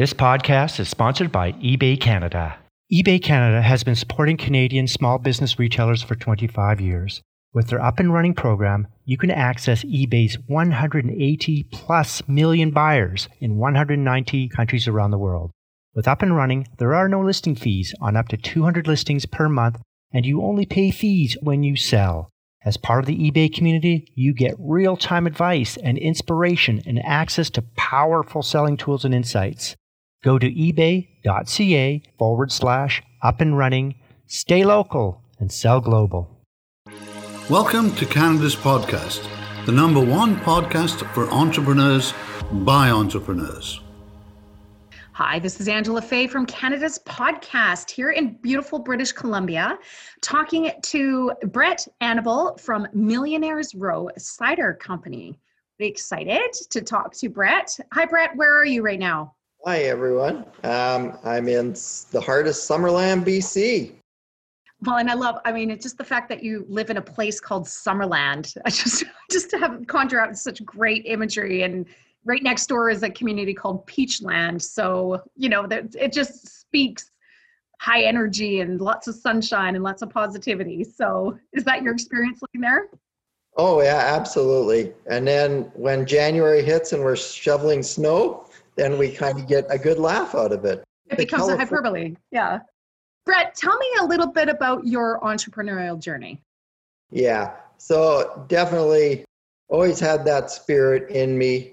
This podcast is sponsored by eBay Canada. eBay Canada has been supporting Canadian small business retailers for 25 years. With their up and running program, you can access eBay's 180 plus million buyers in 190 countries around the world. With up and running, there are no listing fees on up to 200 listings per month, and you only pay fees when you sell. As part of the eBay community, you get real time advice and inspiration and access to powerful selling tools and insights. Go to ebay.ca forward slash up and running, stay local, and sell global. Welcome to Canada's podcast, the number one podcast for entrepreneurs by entrepreneurs. Hi, this is Angela Fay from Canada's podcast here in beautiful British Columbia, talking to Brett Annable from Millionaires Row Cider Company. Really excited to talk to Brett. Hi, Brett. Where are you right now? Hi, everyone. Um, I'm in the heart of Summerland, BC. Well, and I love, I mean, it's just the fact that you live in a place called Summerland. I just, just to have conjure out such great imagery. And right next door is a community called Peachland. So, you know, that it just speaks high energy and lots of sunshine and lots of positivity. So, is that your experience living there? Oh, yeah, absolutely. And then when January hits and we're shoveling snow, then we kind of get a good laugh out of it. It the becomes a hyperbole. Yeah. Brett, tell me a little bit about your entrepreneurial journey. Yeah. So definitely always had that spirit in me,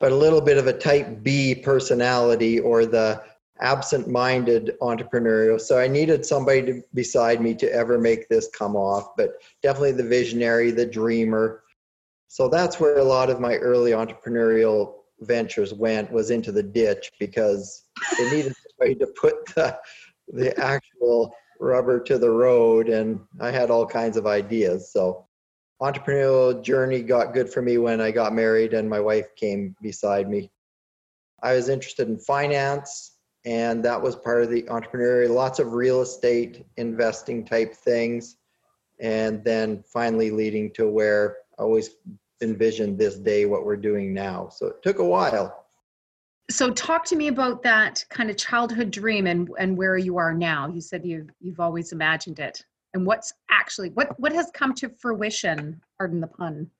but a little bit of a type B personality or the absent minded entrepreneurial. So I needed somebody to, beside me to ever make this come off, but definitely the visionary, the dreamer. So that's where a lot of my early entrepreneurial ventures went was into the ditch because they needed somebody to put the, the actual rubber to the road and i had all kinds of ideas. So entrepreneurial journey got good for me when i got married and my wife came beside me. I was interested in finance and that was part of the entrepreneurial lots of real estate investing type things and then finally leading to where i always envisioned this day what we're doing now. So it took a while. So talk to me about that kind of childhood dream and, and where you are now. You said you've you've always imagined it. And what's actually what what has come to fruition, pardon the pun?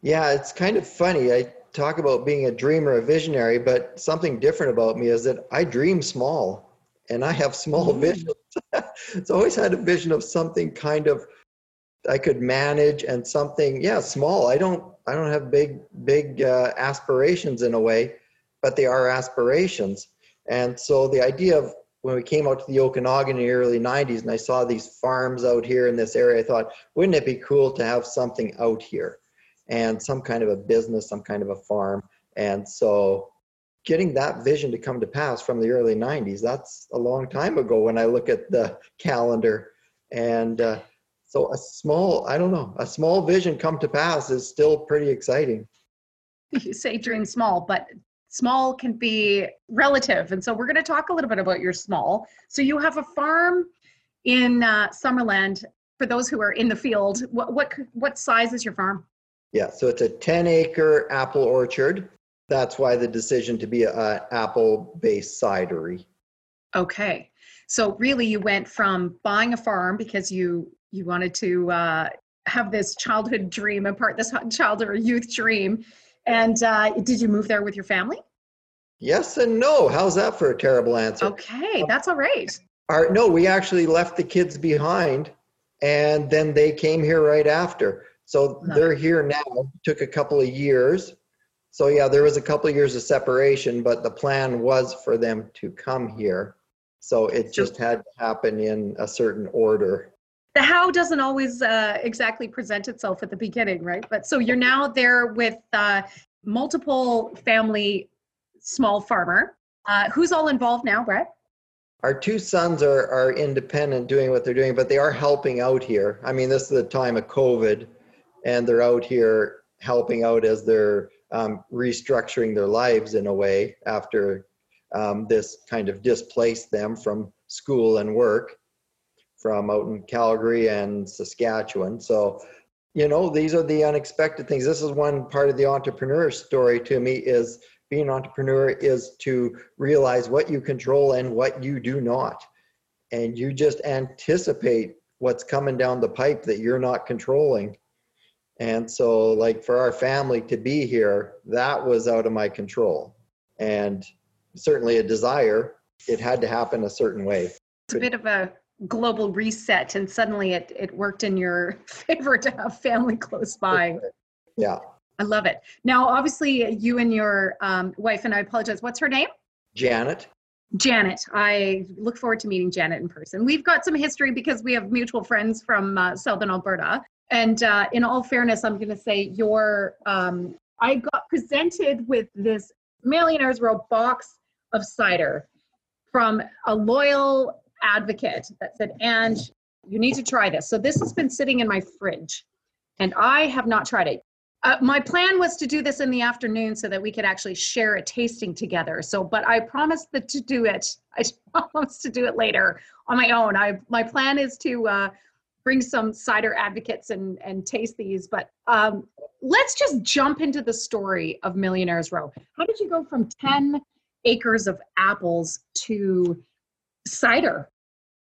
Yeah, it's kind of funny. I talk about being a dreamer, a visionary, but something different about me is that I dream small and I have small mm. visions. it's always had a vision of something kind of I could manage and something, yeah, small. I don't, I don't have big, big uh, aspirations in a way, but they are aspirations. And so the idea of when we came out to the Okanagan in the early 90s and I saw these farms out here in this area, I thought, wouldn't it be cool to have something out here and some kind of a business, some kind of a farm. And so getting that vision to come to pass from the early 90s, that's a long time ago when I look at the calendar. And uh, so a small, I don't know, a small vision come to pass is still pretty exciting. You say dream small, but small can be relative. And so we're going to talk a little bit about your small. So you have a farm in uh, Summerland. For those who are in the field, what, what, what size is your farm? Yeah, so it's a 10 acre apple orchard. That's why the decision to be an apple based cidery. Okay. So really you went from buying a farm because you you wanted to uh, have this childhood dream, impart this childhood or youth dream. And uh, did you move there with your family? Yes and no. How's that for a terrible answer? Okay, that's all right. Our, no, we actually left the kids behind and then they came here right after. So they're here now. Took a couple of years. So yeah, there was a couple of years of separation, but the plan was for them to come here. So it just had to happen in a certain order the how doesn't always uh, exactly present itself at the beginning, right? But so you're now there with uh, multiple family small farmer. Uh, who's all involved now, Brett? Our two sons are, are independent doing what they're doing, but they are helping out here. I mean, this is the time of COVID, and they're out here helping out as they're um, restructuring their lives in a way after um, this kind of displaced them from school and work from out in Calgary and Saskatchewan. So, you know, these are the unexpected things. This is one part of the entrepreneur story to me is being an entrepreneur is to realize what you control and what you do not. And you just anticipate what's coming down the pipe that you're not controlling. And so, like for our family to be here, that was out of my control. And certainly a desire, it had to happen a certain way. It's a bit of a global reset, and suddenly it, it worked in your favor to have family close by. Yeah. I love it. Now, obviously, you and your um, wife, and I apologize, what's her name? Janet. Janet. I look forward to meeting Janet in person. We've got some history because we have mutual friends from uh, Southern Alberta. And uh, in all fairness, I'm going to say your, um, I got presented with this Millionaires Row box of cider from a loyal advocate that said, and you need to try this. So this has been sitting in my fridge and I have not tried it. Uh, my plan was to do this in the afternoon so that we could actually share a tasting together. So, but I promised that to do it. I promised to do it later on my own. I my plan is to uh, bring some cider advocates and and taste these. But um, let's just jump into the story of Millionaires Row. How did you go from ten acres of apples to cider?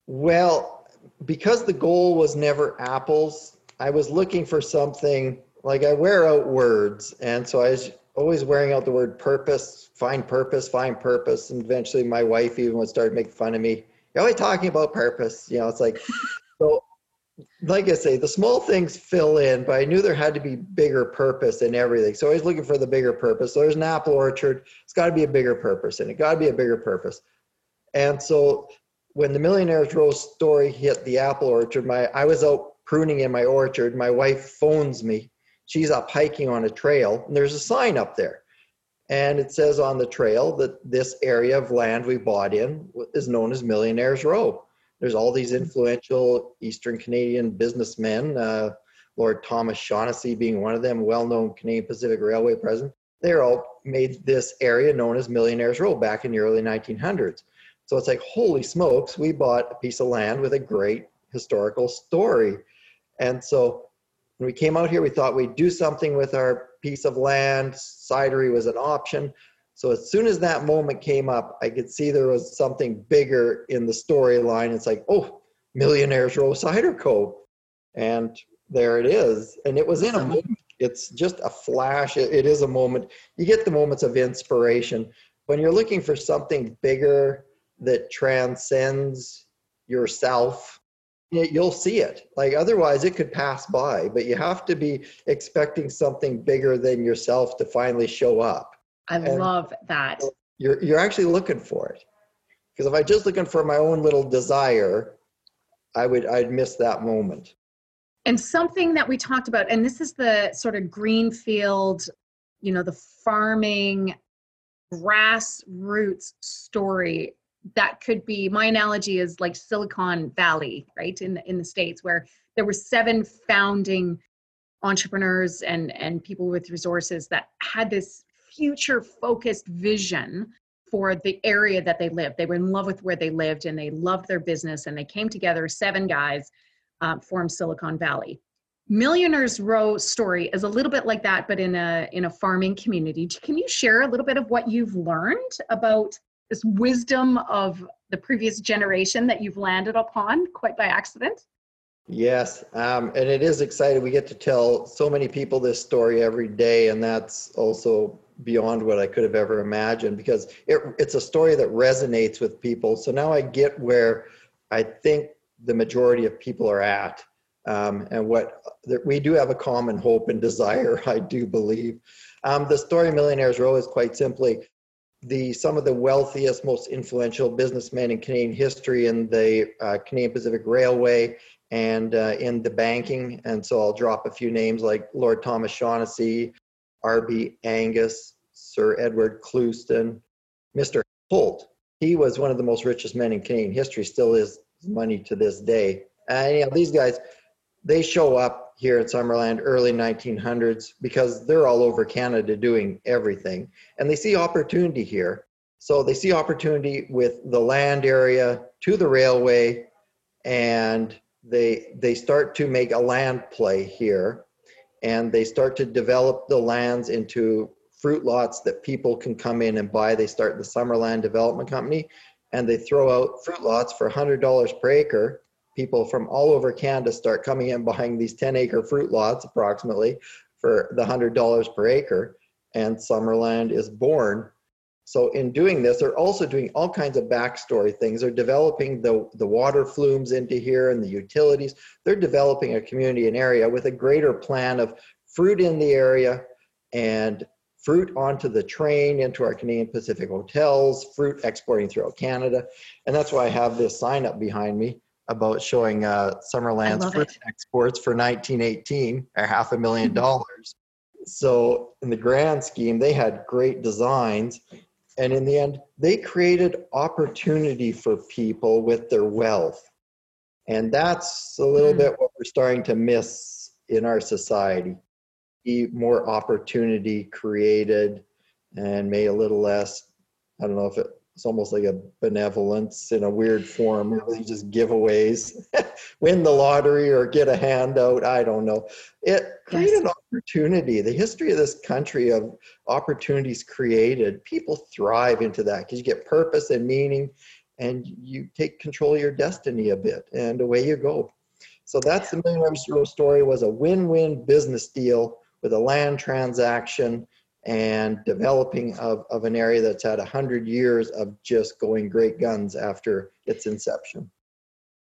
Well, because the goal was never apples, I was looking for something like I wear out words, and so I was always wearing out the word purpose, find purpose, find purpose, and eventually my wife even would start making fun of me. You're always talking about purpose, you know. It's like so. Like I say, the small things fill in, but I knew there had to be bigger purpose in everything. So I was looking for the bigger purpose. So there's an apple orchard. It's got to be a bigger purpose, and it got to be a bigger purpose. And so when the Millionaires Row story hit the apple orchard, my I was out pruning in my orchard. My wife phones me she's up hiking on a trail and there's a sign up there and it says on the trail that this area of land we bought in is known as millionaires row there's all these influential eastern canadian businessmen uh, lord thomas shaughnessy being one of them well-known canadian pacific railway president they all made this area known as millionaires row back in the early 1900s so it's like holy smokes we bought a piece of land with a great historical story and so when we came out here, we thought we'd do something with our piece of land. Cidery was an option. So as soon as that moment came up, I could see there was something bigger in the storyline. It's like, oh, Millionaires Row Cider Co. And there it is. And it was in a moment. It's just a flash. It, it is a moment. You get the moments of inspiration. When you're looking for something bigger that transcends yourself, you'll see it. Like otherwise, it could pass by. But you have to be expecting something bigger than yourself to finally show up. I and love that. You're you're actually looking for it. Because if I just looking for my own little desire, I would I'd miss that moment. And something that we talked about, and this is the sort of greenfield, you know, the farming grassroots story that could be my analogy is like silicon valley right in the, in the states where there were seven founding entrepreneurs and and people with resources that had this future focused vision for the area that they lived they were in love with where they lived and they loved their business and they came together seven guys um, formed silicon valley millionaires row story is a little bit like that but in a in a farming community can you share a little bit of what you've learned about this wisdom of the previous generation that you've landed upon quite by accident? Yes, um, and it is exciting. We get to tell so many people this story every day, and that's also beyond what I could have ever imagined because it, it's a story that resonates with people. So now I get where I think the majority of people are at, um, and what we do have a common hope and desire. I do believe. Um, the story of Millionaires Row is quite simply the some of the wealthiest, most influential businessmen in Canadian history in the uh, Canadian Pacific Railway and uh, in the banking. And so I'll drop a few names like Lord Thomas Shaughnessy, R.B. Angus, Sir Edward Clouston, Mr. Holt. He was one of the most richest men in Canadian history, still is money to this day. And you know, these guys, they show up here at Summerland early 1900s because they're all over Canada doing everything and they see opportunity here. So they see opportunity with the land area to the railway and they they start to make a land play here and they start to develop the lands into fruit lots that people can come in and buy. They start the Summerland Development Company and they throw out fruit lots for $100 per acre. People from all over Canada start coming in buying these 10 acre fruit lots approximately for the $100 per acre, and Summerland is born. So in doing this, they're also doing all kinds of backstory things. They're developing the, the water flumes into here and the utilities. They're developing a community and area with a greater plan of fruit in the area and fruit onto the train into our Canadian Pacific hotels, fruit exporting throughout Canada. And that's why I have this sign up behind me about showing uh, Summerland's fruit it. exports for 1918 or half a million dollars. So in the grand scheme, they had great designs. And in the end, they created opportunity for people with their wealth. And that's a little mm. bit what we're starting to miss in our society more opportunity created and made a little less i don't know if it, it's almost like a benevolence in a weird form really just giveaways win the lottery or get a handout i don't know. It created an opportunity. The history of this country of opportunities created people thrive into that because you get purpose and meaning and you take control of your destiny a bit and away you go. So that's the million rose story was a win-win business deal with a land transaction and developing of, of an area that's had 100 years of just going great guns after its inception.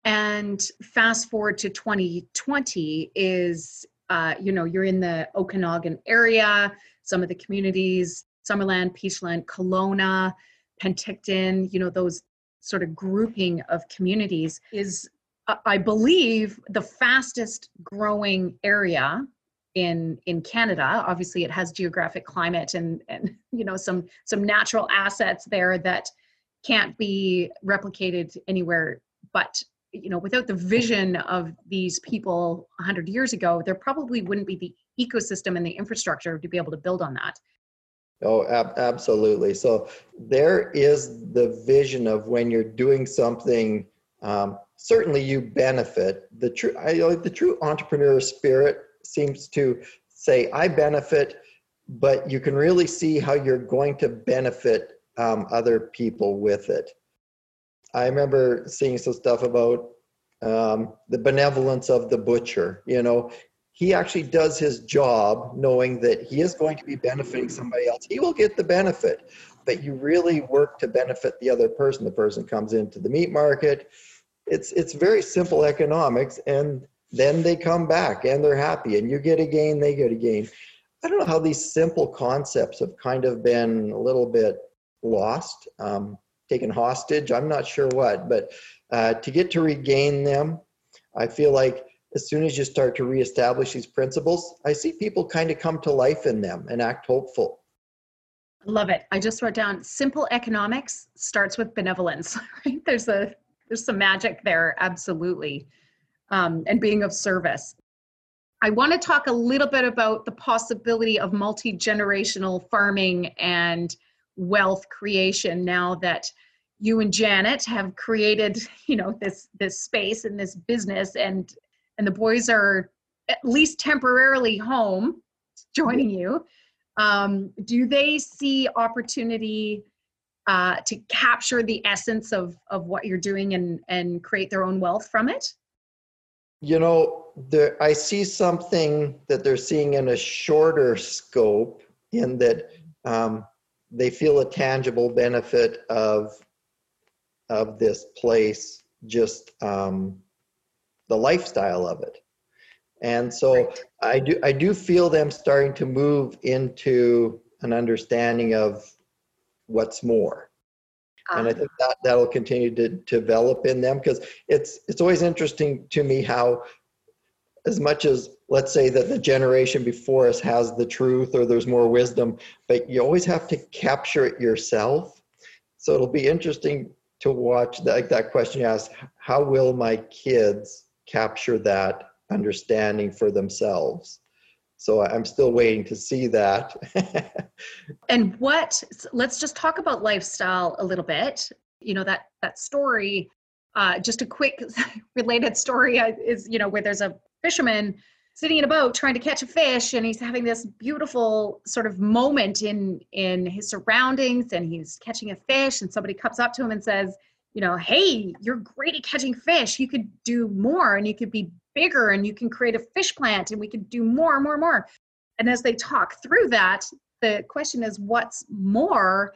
And fast forward to 2020 is, uh, you know, you're in the Okanagan area, some of the communities, Summerland, Peachland, Kelowna, Penticton, you know, those sort of grouping of communities is, I believe, the fastest growing area in in Canada. Obviously, it has geographic climate and and you know some some natural assets there that can't be replicated anywhere. But you know, without the vision of these people 100 years ago, there probably wouldn't be the ecosystem and the infrastructure to be able to build on that. Oh, ab- absolutely. So there is the vision of when you're doing something. Um, certainly, you benefit. The true, I like the true entrepreneur spirit seems to say, I benefit, but you can really see how you're going to benefit um, other people with it. I remember seeing some stuff about um, the benevolence of the butcher. You know, he actually does his job knowing that he is going to be benefiting somebody else. He will get the benefit, but you really work to benefit the other person. The person comes into the meat market. It's it's very simple economics, and then they come back and they're happy and you get a gain they get a gain. I don't know how these simple concepts have kind of been a little bit lost um, taken hostage i'm not sure what but uh, to get to regain them i feel like as soon as you start to reestablish these principles i see people kind of come to life in them and act hopeful. Love it. I just wrote down simple economics starts with benevolence right? There's a there's some magic there absolutely um, and being of service. I want to talk a little bit about the possibility of multi generational farming and wealth creation now that you and Janet have created, you know, this this space and this business, and and the boys are at least temporarily home, joining you. Um, do they see opportunity uh, to capture the essence of of what you're doing and and create their own wealth from it? You know, I see something that they're seeing in a shorter scope in that um, they feel a tangible benefit of of this place, just um, the lifestyle of it. And so right. I do I do feel them starting to move into an understanding of what's more and I um, think that that'll continue to develop in them because it's it's always interesting to me how as much as let's say that the generation before us has the truth or there's more wisdom but you always have to capture it yourself. So it'll be interesting to watch that, like that question you asked how will my kids capture that understanding for themselves so i'm still waiting to see that. And what let's just talk about lifestyle a little bit. You know that that story uh, just a quick related story uh, is you know where there's a fisherman sitting in a boat trying to catch a fish and he's having this beautiful sort of moment in in his surroundings and he's catching a fish and somebody comes up to him and says you know hey you're great at catching fish. You could do more and you could be bigger and you can create a fish plant and we can do more and more and more. And as they talk through that the question is what's more?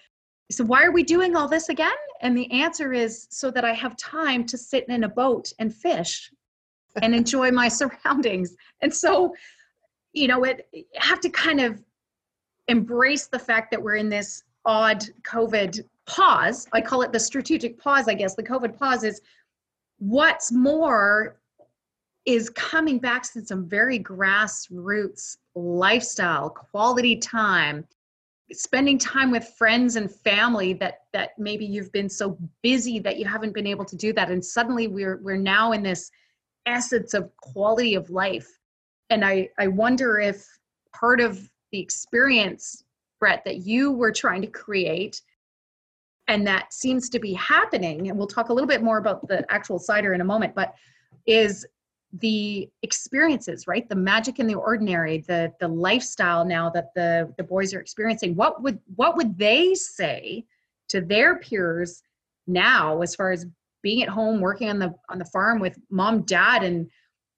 So why are we doing all this again? And the answer is so that i have time to sit in a boat and fish and enjoy my surroundings. And so you know it have to kind of embrace the fact that we're in this odd covid pause. I call it the strategic pause i guess. The covid pause is what's more is coming back to some very grassroots lifestyle quality time spending time with friends and family that that maybe you've been so busy that you haven't been able to do that. And suddenly we're we're now in this essence of quality of life. And i i wonder if part of the experience brett that you were trying to create and that seems to be happening and we'll talk a little bit more about the actual cider in a moment but is the experiences right? The magic in the ordinary the the lifestyle now that the the boys are experiencing. What would what would they say to their peers now as far as being at home working on the on the farm with mom dad and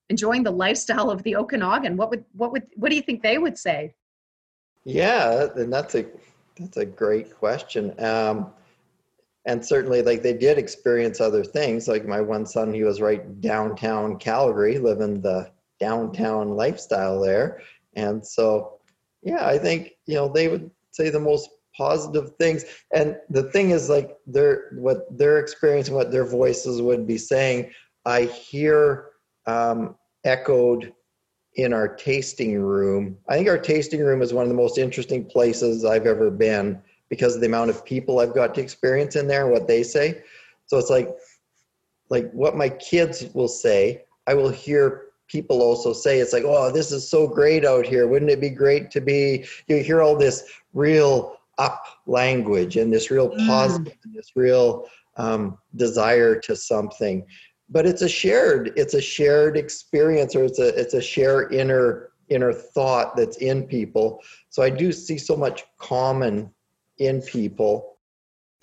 enjoying the lifestyle of the okanagan? What would what would what do you think they would say? Yeah and that's a that's a great question. Um and certainly like they did experience other things like my one son he was right downtown calgary living the downtown lifestyle there. And so yeah i think you know they would say the most positive things. And the thing is like their what their experience what their voices would be saying i hear um, echoed in our tasting room. I think our tasting room is one of the most interesting places i've ever been because of the amount of people I've got to experience in there and what they say. So it's like like what my kids will say, I will hear people also say it's like, oh, this is so great out here. Wouldn't it be great to be you hear all this real up language and this real mm. positive mm. and this real um, desire to something. But it's a shared, it's a shared experience or it's a it's a shared inner inner thought that's in people. So I do see so much common in people.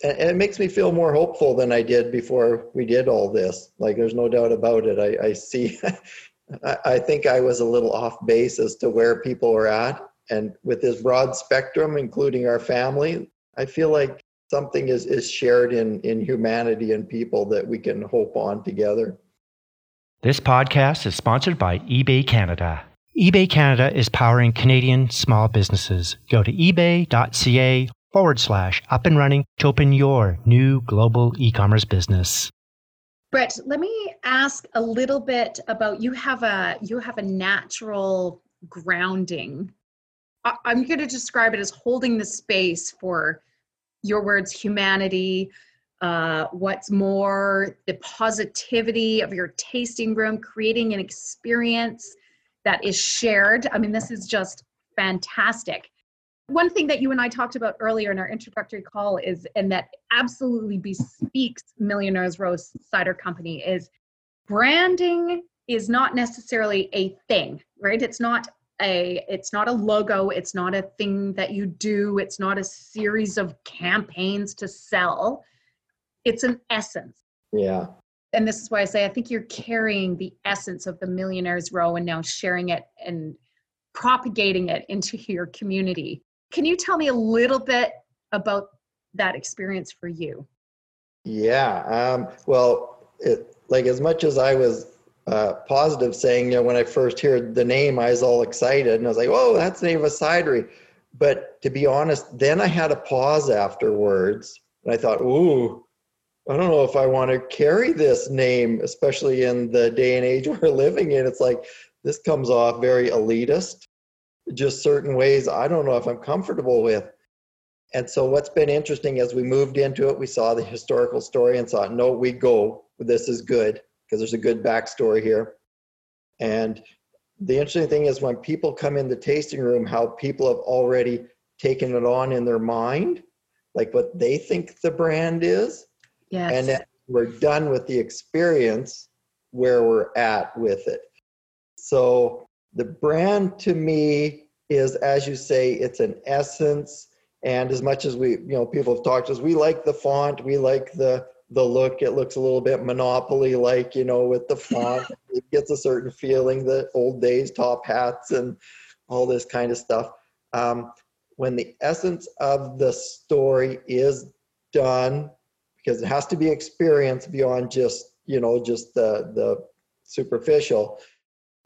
And, it makes me feel more hopeful than I did before we did all this. Like, there's no doubt about it. I, I see, I think I was a little off base as to where people are at. And with this broad spectrum, including our family, I feel like something is, is shared in, in humanity and people that we can hope on together. This podcast is sponsored by eBay Canada. eBay Canada is powering Canadian small businesses. Go to ebay.ca forward slash up and running to open your new global e commerce business. Brett, let me ask a little bit about you have a you have a natural grounding. I, I'm going to describe it as holding the space for your words humanity, uh, what's more, the positivity of your tasting room, creating an experience that is shared. I mean, this is just fantastic one thing that you and I talked about earlier in our introductory call is, and that absolutely bespeaks Millionaires Row Cider Company, is branding is not necessarily a thing, right? It's not a it's not a logo, it's not a thing that you do, it's not a series of campaigns to sell. It's an essence. Yeah. And this is why I say I think you're carrying the essence of the Millionaires Row and now sharing it and propagating it into your community. Can you tell me a little bit about that experience for you? Yeah. Um, well, it, like as much as I was uh, positive saying, you know, when I first heard the name, I was all excited and I was like, "Oh, that's the name of a cidery." But to be honest, then I had a pause afterwards, and I thought, "Ooh, I don't know if I want to carry this name, especially in the day and age we're living in. It's like this comes off very elitist just certain ways I don't know if I'm comfortable with. And so what's been interesting as we moved into it, we saw the historical story and thought, no, we go. This is good because there's a good backstory here. And the interesting thing is when people come in the tasting room, how people have already taken it on in their mind, like what they think the brand is. Yes. And then we're done with the experience where we're at with it. So The brand to me is, as you say, it's an essence. And as much as we, you know, people have talked to us, we like the font, we like the the look. It looks a little bit monopoly like, you know, with the font. it gets a certain feeling, the old days top hats and all this kind of stuff. Um, when the essence of the story is done, because it has to be experienced beyond just, you know, just the the superficial.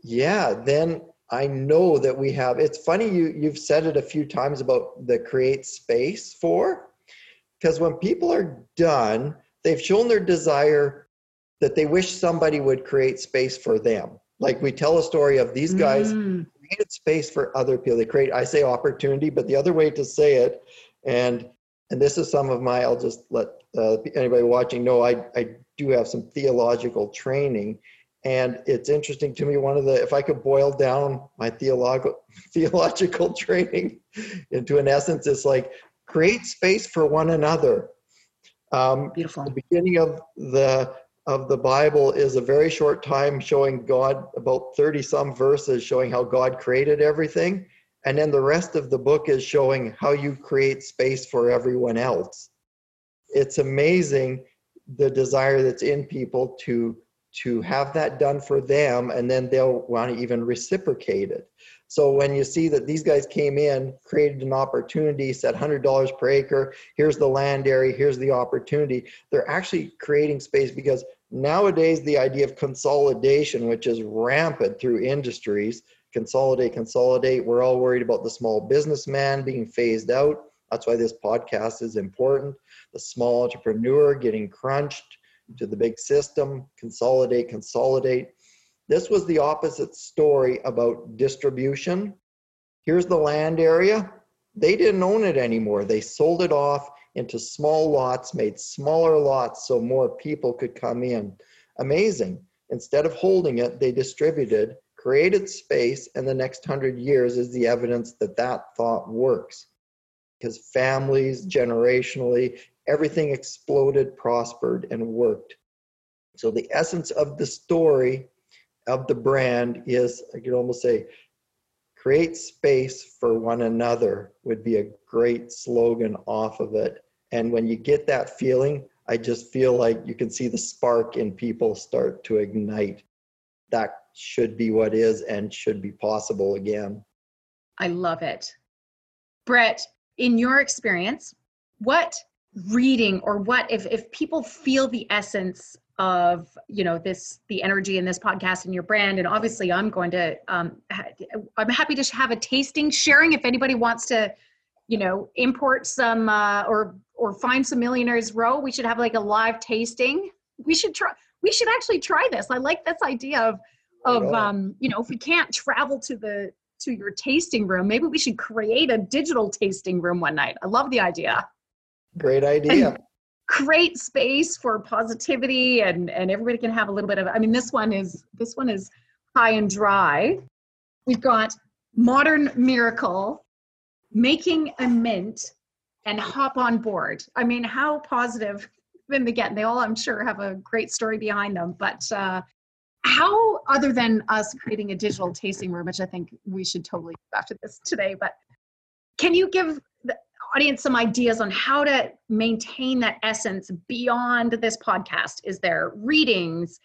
Yeah, then I know that we have. It's funny you you've said it a few times about the create space for, because when people are done, they've shown their desire that they wish somebody would create space for them. Like we tell a story of these guys mm. created space for other people. They create. I say opportunity, but the other way to say it, and and this is some of my. I'll just let uh, anybody watching know. I I do have some theological training and it's interesting to me, one of the, if I could boil down my theological, theological training into an essence, it's like create space for one another. Um, Beautiful. The beginning of the of the Bible is a very short time showing God about 30 some verses showing how God created everything. And then the rest of the book is showing how you create space for everyone else. It's amazing the desire that's in people to to have that done for them and then they'll want to even reciprocate it. So when you see that these guys came in created an opportunity said $100 per acre here's the land area here's the opportunity they're actually creating space because nowadays the idea of consolidation which is rampant through industries consolidate consolidate we're all worried about the small businessman being phased out. That's why this podcast is important. The small entrepreneur getting crunched to the big system, consolidate, consolidate. This was the opposite story about distribution. Here's the land area. They didn't own it anymore. They sold it off into small lots, made smaller lots so more people could come in. Amazing. Instead of holding it, they distributed, created space, and the next hundred years is the evidence that that thought works. Because families generationally everything exploded, prospered, and worked. So the essence of the story of the brand is, I could almost say, create space for one another would be a great slogan off of it. And when you get that feeling, I just feel like you can see the spark in people start to ignite. That should be what is and should be possible again. I love it. Brett, in your experience, what reading or what if if people feel the essence of you know this the energy in this podcast and your brand and obviously i'm going to um i'm happy to have a tasting sharing if anybody wants to you know import some uh or or find some millionaires row we should have like a live tasting. We should try we should actually try this. I like this idea of of um you know if we can't travel to the to your tasting room maybe we should create a digital tasting room one night. I love the idea Great idea. Create space for positivity and and everybody can have a little bit of I mean this one is this one is high and dry. We've got modern miracle, making a mint, and hop on board. I mean, how positive then they get. And they all, I'm sure, have a great story behind them. But uh, how, other than us creating a digital tasting room, which I think we should totally do after this today, but can you give audience some ideas on how to maintain that essence beyond this podcast? Is there readings?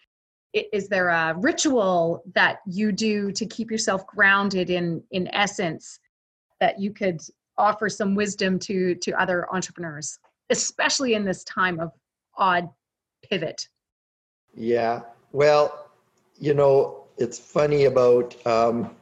Is there a ritual that you do to keep yourself grounded in in essence that you could offer some wisdom to to other entrepreneurs, especially in this time of odd pivot? Yeah, well, you know, it's funny about um,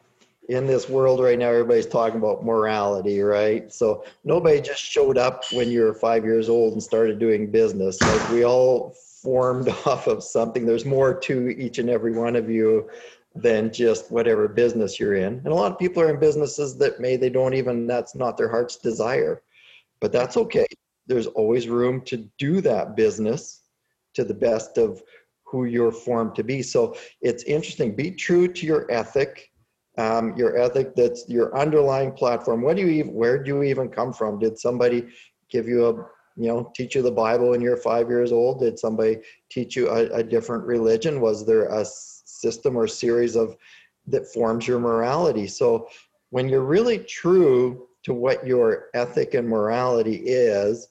in this world right now, everybody's talking about morality, right? So nobody just showed up when you were five years old and started doing business. Like we all formed off of something. There's more to each and every one of you than just whatever business you're in. And a lot of people are in businesses that may they don't even that's not their heart's desire. But that's okay. There's always room to do that business to the best of who you're formed to be. So it's interesting. Be true to your ethic um, your ethic that's your underlying platform what do you even where do you even come from did somebody give you a you know teach you the bible when you're five years old did somebody teach you a, a different religion was there a system or series of that forms your morality. So when you're really true to what your ethic and morality is,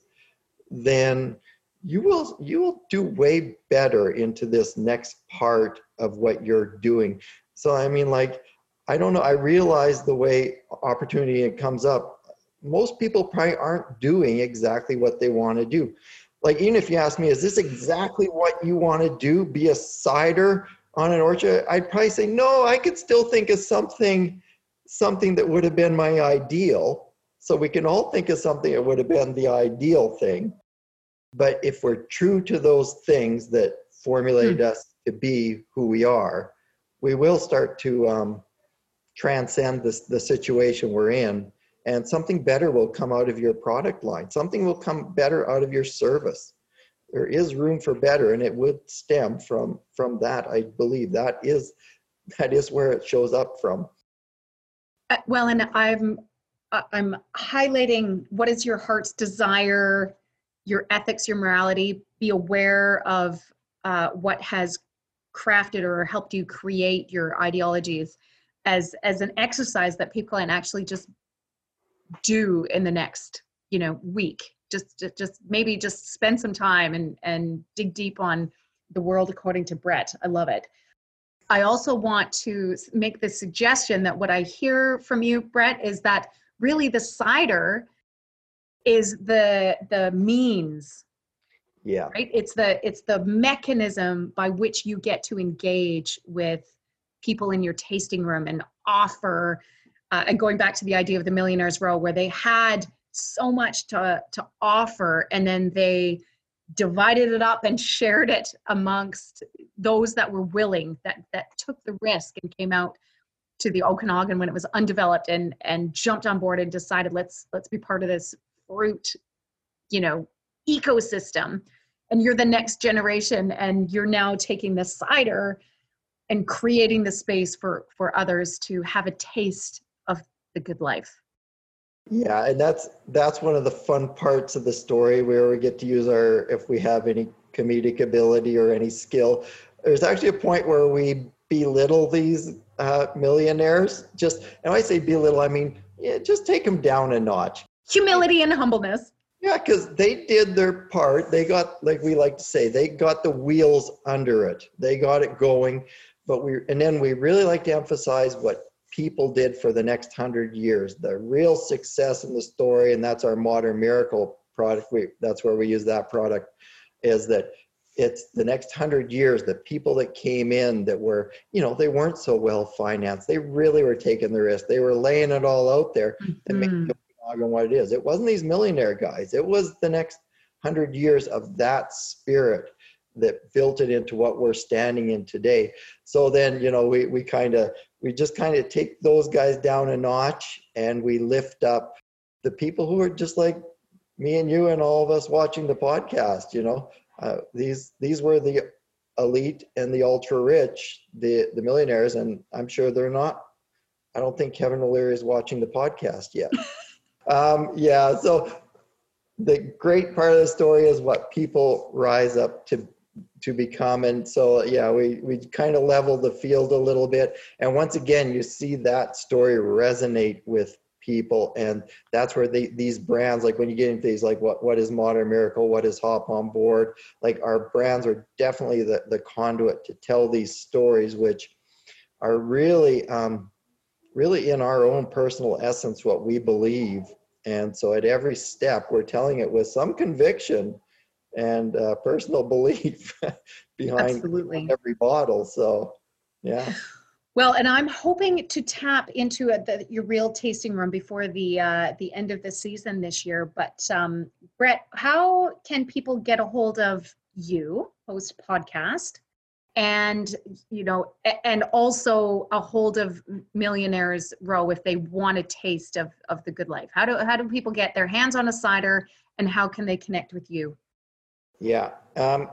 then you will you will do way better into this next part of what you're doing. So I mean like I don't know, I realize the way opportunity comes up most people probably aren't doing exactly what they want to do. Like, even if you ask me, is this exactly what you want to do? Be a cider on an orchard? I'd probably say, no, I could still think of something, something that would have been my ideal. So we can all think of something that would have been the ideal thing. But if we're true to those things that formulated hmm. us to be who we are, we will start to um, transcend this, the situation we're in and something better will come out of your product line. Something will come better out of your service. There is room for better, and it would stem from from that. I believe that is that is where it shows up from. Uh, well, and I'm uh, I'm highlighting what is your heart's desire, your ethics, your morality. Be aware of uh, what has crafted or helped you create your ideologies as as an exercise that people can actually just do in the next you know week. Just just maybe just spend some time and and dig deep on the world according to brett. I love it. I also want to make the suggestion that what i hear from you brett is that really the cider is the the means. Yeah. Right? It's the it's the mechanism by which you get to engage with people in your tasting room and offer uh, and going back to the idea of the millionaires row where they had so much to to offer and then they divided it up and shared it amongst those that were willing that that took the risk and came out to the Okanagan when it was undeveloped and and jumped on board and decided let's let's be part of this fruit you know ecosystem. And you're the next generation and you're now taking the cider and creating the space for for others to have a taste of the good life. Yeah and that's that's one of the fun parts of the story where we get to use our if we have any comedic ability or any skill. There's actually a point where we belittle these uh, millionaires. Just and i say belittle i mean yeah, just take them down a notch. Humility and humbleness. Yeah because they did their part. They got like we like to say they got the wheels under it. They got it going but we and then we really like to emphasize what people did for the next hundred years. The real success in the story, and that's our modern miracle product. We, that's where we use that product, is that it's the next hundred years. The people that came in that were, you know, they weren't so well financed. They really were taking the risk. They were laying it all out there mm-hmm. and making Okanagan what it is. It wasn't these millionaire guys. It was the next hundred years of that spirit that built it into what we're standing in today. So then, you know, we, we kind of we just kind of take those guys down a notch and we lift up the people who are just like me and you and all of us watching the podcast you know uh, these these were the elite and the ultra rich the the millionaires and i'm sure they're not i don't think kevin o'leary is watching the podcast yet um, yeah so the great part of the story is what people rise up to to become. And so yeah we we kind of level the field a little bit. And once again you see that story resonate with people. And that's where they, these brands like when you get into these like what what is modern miracle? What is hop on board? Like our brands are definitely the, the conduit to tell these stories which are really um really in our own personal essence what we believe. And so at every step we're telling it with some conviction and uh, personal belief behind Absolutely. every bottle. So, yeah. Well, and I'm hoping to tap into a, the, your real tasting room before the uh, the end of the season this year. But um, Brett, how can people get a hold of you, host podcast, and you know, and also a hold of Millionaires Row if they want a taste of of the good life? How do how do people get their hands on a cider, and how can they connect with you? Yeah, um,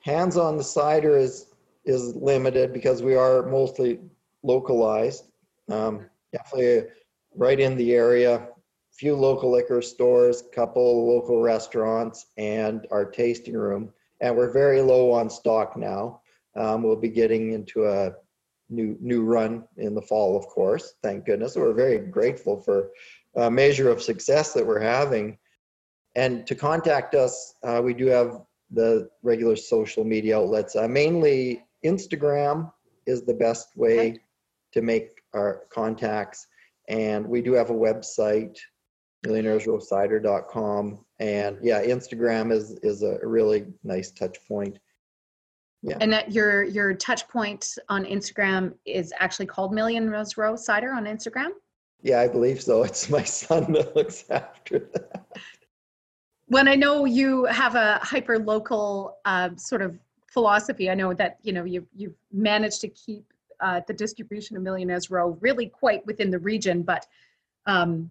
hands on the cider is is limited because we are mostly localized. Um, definitely right in the area. Few local liquor stores, couple local restaurants, and our tasting room. And we're very low on stock now. Um, we'll be getting into a new new run in the fall, of course. Thank goodness. We're very grateful for a measure of success that we're having. And to contact us, uh, we do have the regular social media outlets. Uh, mainly Instagram is the best way Okay. to make our contacts. And we do have a website, millionairesrowcider.com. And yeah, Instagram is is a really nice touch point. Yeah. And that your your touch point on Instagram is actually called Million Rose Row Cider on Instagram. Yeah, I believe so. It's my son that looks after that. When I know you have a hyper local uh, sort of philosophy, I know that you know you you've managed to keep uh, the distribution of Millionaires Row really quite within the region, but um,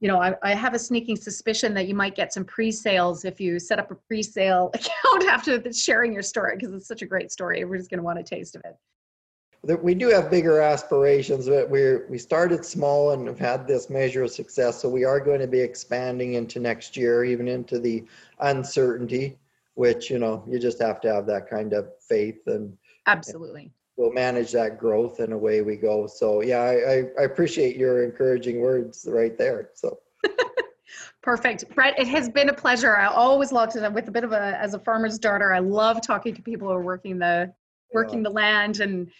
you know I, I have a sneaking suspicion that you might get some pre-sales if you set up a pre-sale account after sharing your story because it's such a great story. Everybody's going to want a taste of it. That We do have bigger aspirations, but we're we started small and have had this measure of success. So we are going to be expanding into next year, even into the uncertainty, which you know you just have to have that kind of faith, and Absolutely. we'll manage that growth, and away we go. So yeah, I, I, I appreciate your encouraging words right there. So. Perfect. Brett, it has been a pleasure. I always love to, with a bit of a, as a farmer's daughter, I love talking to people who are working the, working the land and,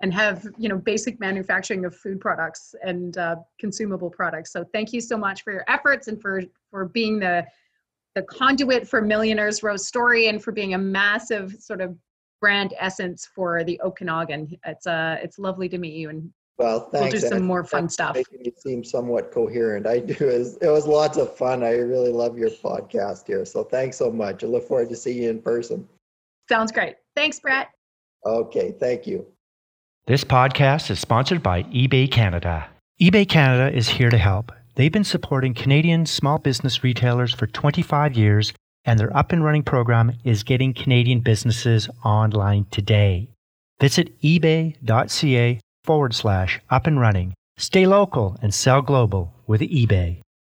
and have, you know, basic manufacturing of food products and uh, consumable products. So thank you so much for your efforts and for, for being the, the conduit for Millionaires Row story and for being a massive sort of brand essence for the Okanagan. It's uh, it's lovely to meet you and Well, thanks. we'll do some Ann. more fun stuff. Making it seem somewhat coherent. I do. It was, it was lots of fun. I really love your podcast here. So thanks so much. I look forward to seeing you in person. Sounds great. Thanks, Brett. Okay. Thank you. This podcast is sponsored by eBay Canada. eBay Canada is here to help. They've been supporting Canadian small business retailers for 25 years, and their up and running program is getting Canadian businesses online today. Visit ebay.ca forward slash up and running. Stay local and sell global with eBay.